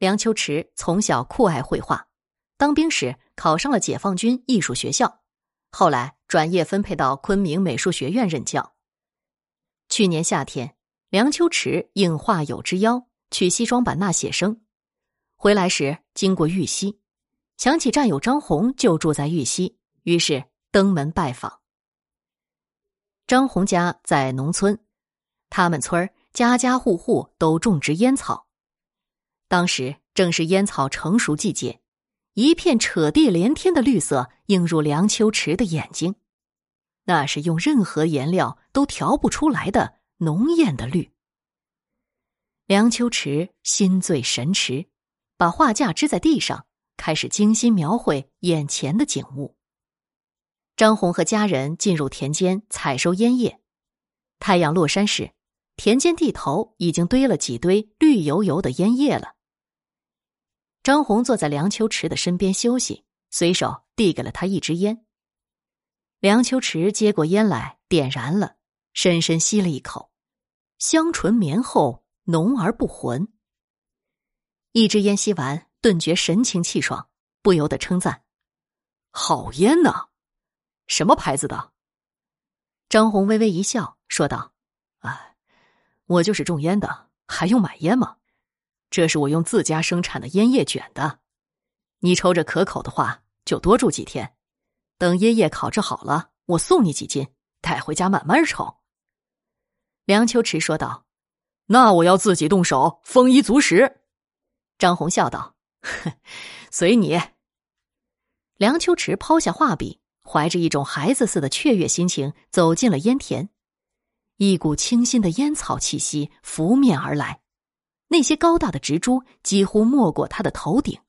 梁秋池从小酷爱绘画，当兵时考上了解放军艺术学校，后来转业分配到昆明美术学院任教。去年夏天，梁秋池应画友之邀去西双版纳写生，回来时经过玉溪，想起战友张红就住在玉溪，于是登门拜访。张红家在农村，他们村家家户户都种植烟草。当时正是烟草成熟季节，一片扯地连天的绿色映入梁秋池的眼睛，那是用任何颜料都调不出来的浓艳的绿。梁秋池心醉神驰，把画架支在地上，开始精心描绘眼前的景物。张红和家人进入田间采收烟叶，太阳落山时，田间地头已经堆了几堆绿油油的烟叶了。张红坐在梁秋池的身边休息，随手递给了他一支烟。梁秋池接过烟来，点燃了，深深吸了一口，香醇绵厚，浓而不浑。一支烟吸完，顿觉神清气爽，不由得称赞：“好烟呐，什么牌子的？”张红微微一笑，说道：“哎，我就是种烟的，还用买烟吗？”这是我用自家生产的烟叶卷的，你抽着可口的话，就多住几天。等烟叶烤制好了，我送你几斤，带回家慢慢抽。梁秋池说道：“那我要自己动手，丰衣足食。”张红笑道：“随你。”梁秋池抛下画笔，怀着一种孩子似的雀跃心情走进了烟田，一股清新的烟草气息拂面而来。那些高大的植株几乎没过他的头顶。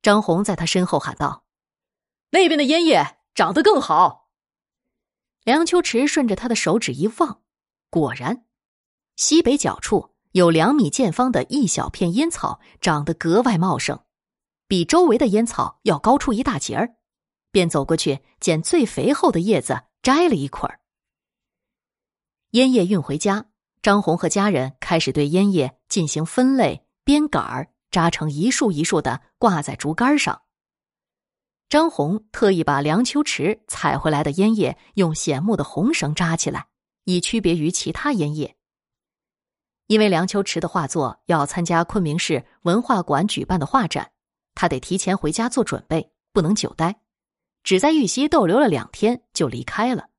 张红在他身后喊道：“那边的烟叶长得更好。”梁秋池顺着他的手指一望，果然，西北角处有两米见方的一小片烟草，长得格外茂盛，比周围的烟草要高出一大截儿。便走过去捡最肥厚的叶子，摘了一捆儿。烟叶运回家。张红和家人开始对烟叶进行分类，编杆儿扎成一束一束的，挂在竹竿上。张红特意把梁秋池采回来的烟叶用显目的红绳扎起来，以区别于其他烟叶。因为梁秋池的画作要参加昆明市文化馆举办的画展，他得提前回家做准备，不能久待，只在玉溪逗留了两天就离开了。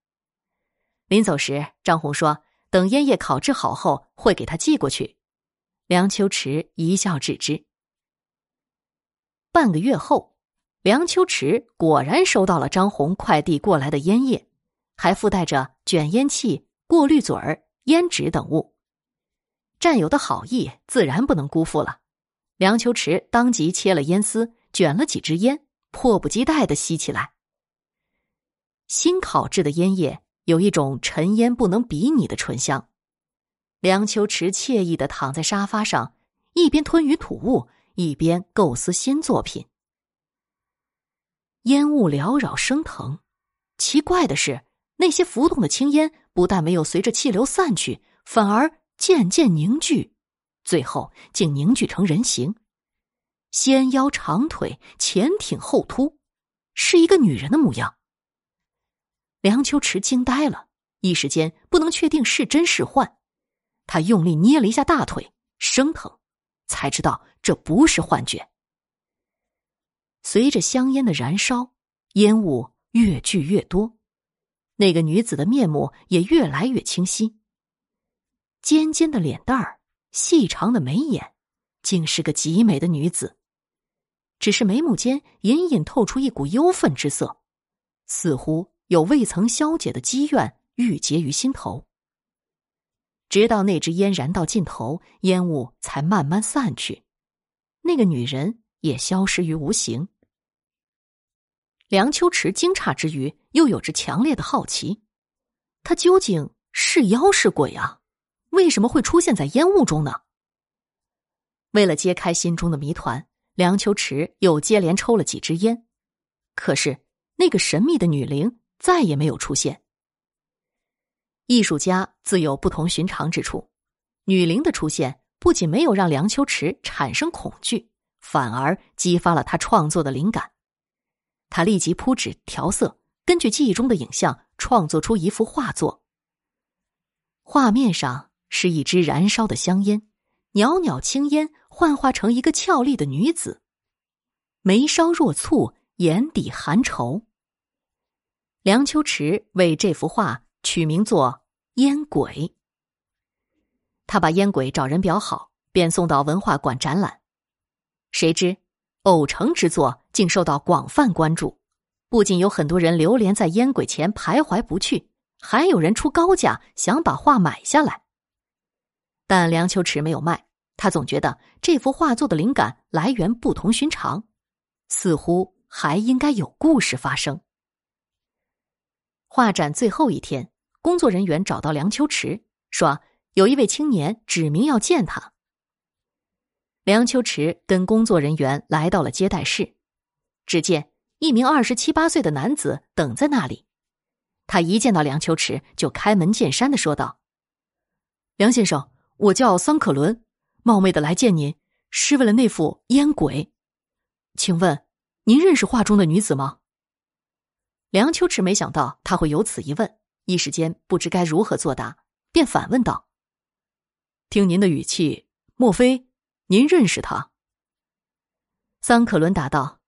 临走时，张红说。等烟叶烤制好后，会给他寄过去。梁秋池一笑置之。半个月后，梁秋池果然收到了张红快递过来的烟叶，还附带着卷烟器、过滤嘴儿、烟纸等物。战友的好意自然不能辜负了。梁秋池当即切了烟丝，卷了几支烟，迫不及待的吸起来。新烤制的烟叶。有一种尘烟不能比拟的醇香，梁秋池惬意的躺在沙发上，一边吞云吐雾，一边构思新作品。烟雾缭绕升腾，奇怪的是，那些浮动的青烟不但没有随着气流散去，反而渐渐凝聚，最后竟凝聚成人形，纤腰长腿，前挺后凸，是一个女人的模样。梁秋池惊呆了，一时间不能确定是真是幻。他用力捏了一下大腿，生疼，才知道这不是幻觉。随着香烟的燃烧，烟雾越聚越多，那个女子的面目也越来越清晰。尖尖的脸蛋儿，细长的眉眼，竟是个极美的女子。只是眉目间隐隐透出一股忧愤之色，似乎。有未曾消解的积怨郁结于心头，直到那支烟燃到尽头，烟雾才慢慢散去，那个女人也消失于无形。梁秋池惊诧之余，又有着强烈的好奇：她究竟是妖是鬼啊？为什么会出现在烟雾中呢？为了揭开心中的谜团，梁秋池又接连抽了几支烟，可是那个神秘的女灵。再也没有出现。艺术家自有不同寻常之处，女灵的出现不仅没有让梁秋池产生恐惧，反而激发了他创作的灵感。他立即铺纸调色，根据记忆中的影像创作出一幅画作。画面上是一支燃烧的香烟，袅袅青烟幻化成一个俏丽的女子，眉梢若蹙，眼底含愁。梁秋池为这幅画取名作《烟鬼》。他把烟鬼找人裱好，便送到文化馆展览。谁知偶成之作竟受到广泛关注，不仅有很多人流连在烟鬼前徘徊不去，还有人出高价想把画买下来。但梁秋池没有卖，他总觉得这幅画作的灵感来源不同寻常，似乎还应该有故事发生。画展最后一天，工作人员找到梁秋池，说有一位青年指名要见他。梁秋池跟工作人员来到了接待室，只见一名二十七八岁的男子等在那里。他一见到梁秋池，就开门见山的说道：“梁先生，我叫桑可伦，冒昧的来见您，是为了那幅烟鬼。请问，您认识画中的女子吗？”梁秋池没想到他会有此一问，一时间不知该如何作答，便反问道：“听您的语气，莫非您认识她？”桑可伦答道：“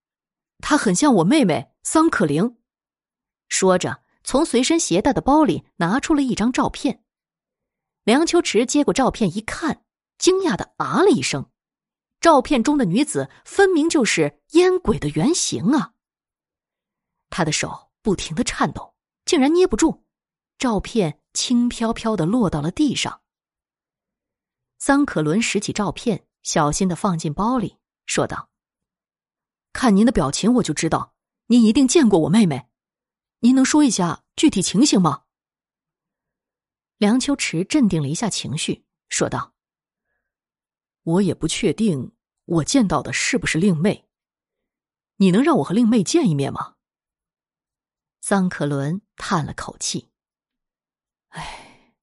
她很像我妹妹桑可玲。”说着，从随身携带的包里拿出了一张照片。梁秋池接过照片一看，惊讶的啊了一声：“照片中的女子分明就是烟鬼的原型啊！”他的手。不停的颤抖，竟然捏不住，照片轻飘飘的落到了地上。桑可伦拾起照片，小心的放进包里，说道：“看您的表情，我就知道您一定见过我妹妹。您能说一下具体情形吗？”梁秋池镇定了一下情绪，说道：“我也不确定我见到的是不是令妹。你能让我和令妹见一面吗？”桑可伦叹了口气：“唉，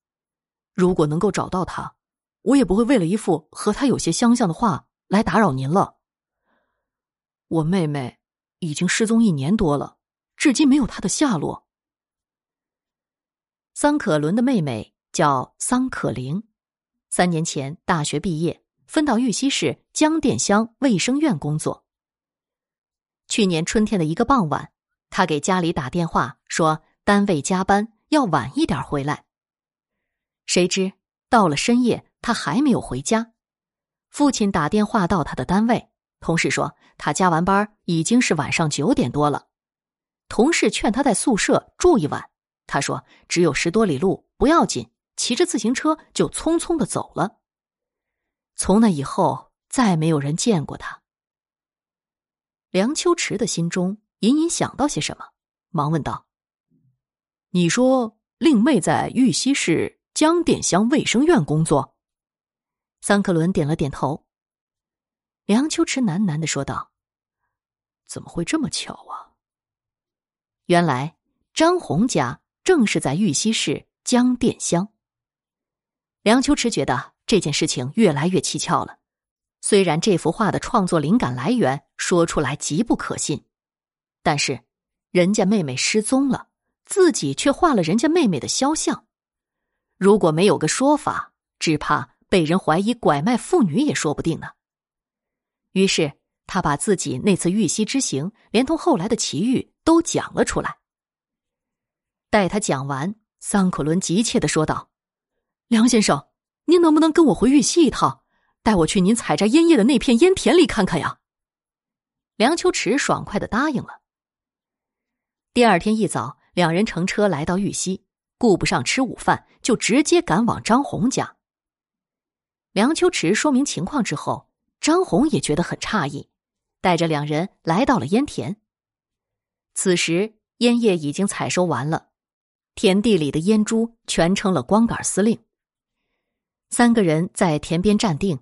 如果能够找到他，我也不会为了一幅和他有些相像的画来打扰您了。我妹妹已经失踪一年多了，至今没有她的下落。”桑可伦的妹妹叫桑可玲，三年前大学毕业，分到玉溪市江店乡卫生院工作。去年春天的一个傍晚。他给家里打电话说，单位加班要晚一点回来。谁知到了深夜，他还没有回家。父亲打电话到他的单位，同事说他加完班已经是晚上九点多了。同事劝他在宿舍住一晚，他说只有十多里路，不要紧，骑着自行车就匆匆的走了。从那以后，再没有人见过他。梁秋池的心中。隐隐想到些什么，忙问道：“你说令妹在玉溪市江店乡卫生院工作？”桑克伦点了点头。梁秋池喃喃的说道：“怎么会这么巧啊？原来张红家正是在玉溪市江店乡。”梁秋池觉得这件事情越来越蹊跷了。虽然这幅画的创作灵感来源说出来极不可信。但是，人家妹妹失踪了，自己却画了人家妹妹的肖像。如果没有个说法，只怕被人怀疑拐卖妇女也说不定呢。于是，他把自己那次玉溪之行，连同后来的奇遇都讲了出来。待他讲完，桑可伦急切的说道：“梁先生，您能不能跟我回玉溪一趟，带我去您采摘烟叶的那片烟田里看看呀？”梁秋池爽快的答应了。第二天一早，两人乘车来到玉溪，顾不上吃午饭，就直接赶往张红家。梁秋池说明情况之后，张红也觉得很诧异，带着两人来到了烟田。此时烟叶已经采收完了，田地里的烟株全成了光杆司令。三个人在田边站定，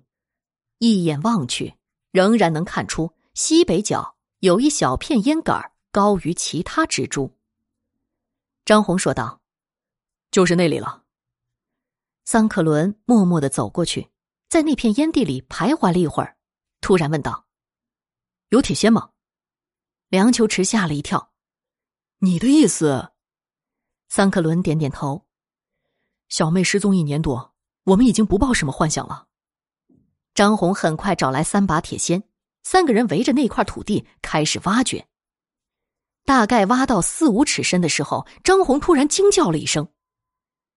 一眼望去，仍然能看出西北角有一小片烟杆高于其他蜘蛛。张红说道：“就是那里了。”桑克伦默默的走过去，在那片烟蒂里徘徊了一会儿，突然问道：“有铁锨吗？”梁秋池吓了一跳：“你的意思？”桑克伦点点头：“小妹失踪一年多，我们已经不抱什么幻想了。”张红很快找来三把铁锨，三个人围着那块土地开始挖掘。大概挖到四五尺深的时候，张红突然惊叫了一声。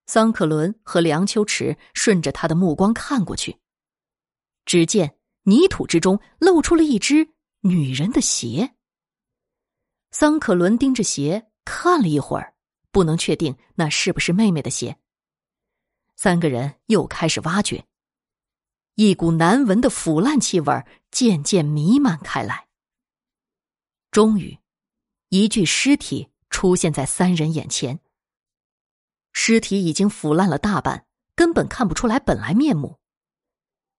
桑克伦和梁秋池顺着他的目光看过去，只见泥土之中露出了一只女人的鞋。桑克伦盯着鞋看了一会儿，不能确定那是不是妹妹的鞋。三个人又开始挖掘，一股难闻的腐烂气味渐渐弥漫开来。终于，一具尸体出现在三人眼前。尸体已经腐烂了大半，根本看不出来本来面目。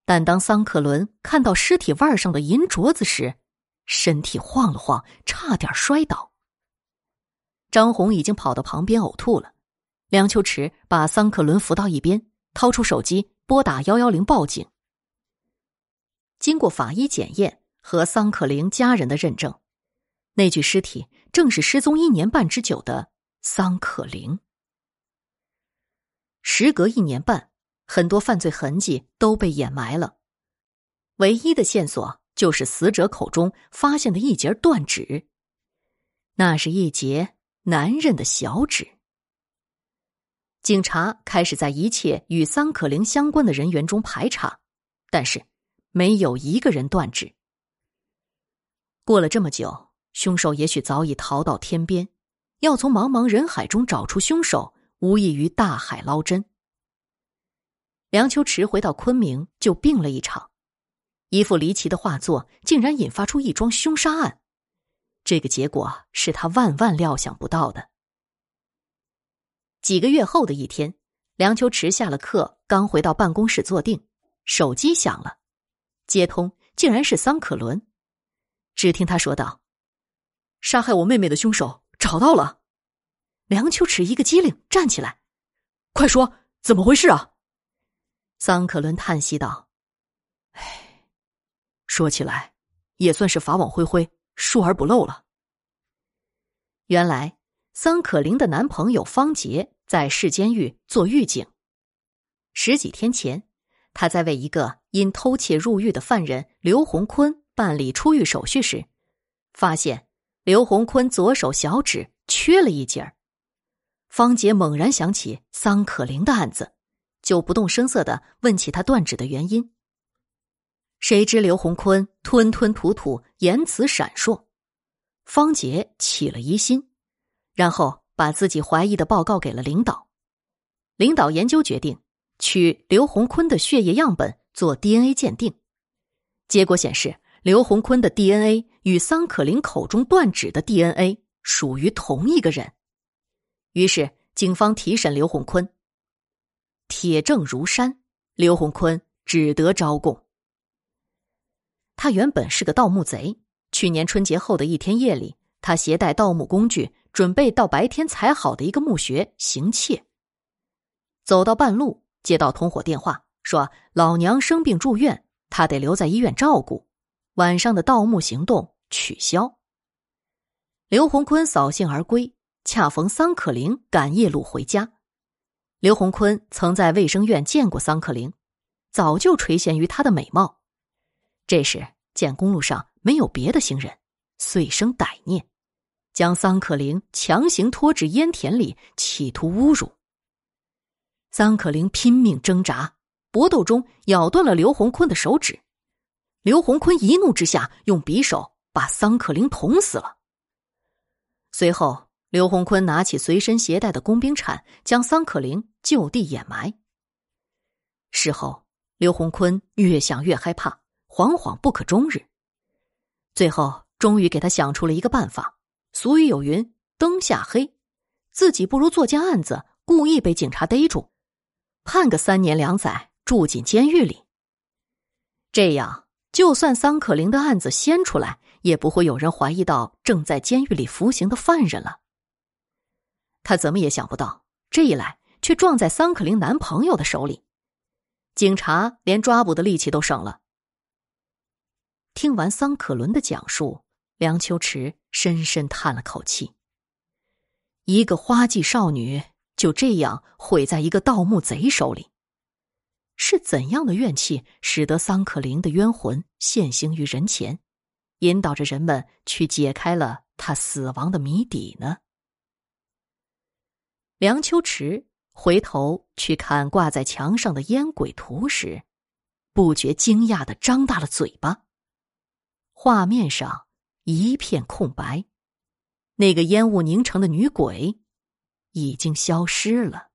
但当桑克伦看到尸体腕上的银镯子时，身体晃了晃，差点摔倒。张红已经跑到旁边呕吐了。梁秋池把桑克伦扶到一边，掏出手机拨打幺幺零报警。经过法医检验和桑克林家人的认证，那具尸体正是失踪一年半之久的桑可玲。时隔一年半，很多犯罪痕迹都被掩埋了，唯一的线索就是死者口中发现的一截断指，那是一截男人的小指。警察开始在一切与桑可玲相关的人员中排查，但是没有一个人断指。过了这么久，凶手也许早已逃到天边，要从茫茫人海中找出凶手。无异于大海捞针。梁秋池回到昆明就病了一场，一幅离奇的画作竟然引发出一桩凶杀案，这个结果是他万万料想不到的。几个月后的一天，梁秋池下了课，刚回到办公室坐定，手机响了，接通竟然是桑可伦。只听他说道：“杀害我妹妹的凶手找到了。”梁秋池一个机灵，站起来，快说怎么回事啊！桑可伦叹息道：“唉，说起来也算是法网恢恢，疏而不漏了。原来桑可玲的男朋友方杰在市监狱做狱警，十几天前，他在为一个因偷窃入狱的犯人刘洪坤办理出狱手续时，发现刘洪坤左手小指缺了一截儿。方杰猛然想起桑可玲的案子，就不动声色的问起他断指的原因。谁知刘洪坤吞吞吐吐，言辞闪烁，方杰起了疑心，然后把自己怀疑的报告给了领导。领导研究决定取刘洪坤的血液样本做 DNA 鉴定，结果显示刘洪坤的 DNA 与桑可林口中断指的 DNA 属于同一个人。于是，警方提审刘洪坤，铁证如山，刘洪坤只得招供。他原本是个盗墓贼，去年春节后的一天夜里，他携带盗墓工具，准备到白天踩好的一个墓穴行窃。走到半路，接到同伙电话，说老娘生病住院，他得留在医院照顾，晚上的盗墓行动取消。刘洪坤扫兴而归。恰逢桑可玲赶夜路回家，刘洪坤曾在卫生院见过桑可玲，早就垂涎于她的美貌。这时见公路上没有别的行人，遂生歹念，将桑可玲强行拖至烟田里，企图侮辱。桑可玲拼命挣扎，搏斗中咬断了刘洪坤的手指。刘洪坤一怒之下，用匕首把桑可林捅死了。随后。刘洪坤拿起随身携带的工兵铲，将桑可林就地掩埋。事后，刘洪坤越想越害怕，惶惶不可终日。最后，终于给他想出了一个办法。俗语有云：“灯下黑”，自己不如做件案子，故意被警察逮住，判个三年两载，住进监狱里。这样，就算桑可玲的案子掀出来，也不会有人怀疑到正在监狱里服刑的犯人了。他怎么也想不到，这一来却撞在桑可玲男朋友的手里。警察连抓捕的力气都省了。听完桑可伦的讲述，梁秋池深深叹了口气。一个花季少女就这样毁在一个盗墓贼手里，是怎样的怨气使得桑可林的冤魂现形于人前，引导着人们去解开了他死亡的谜底呢？梁秋池回头去看挂在墙上的烟鬼图时，不觉惊讶的张大了嘴巴。画面上一片空白，那个烟雾凝成的女鬼已经消失了。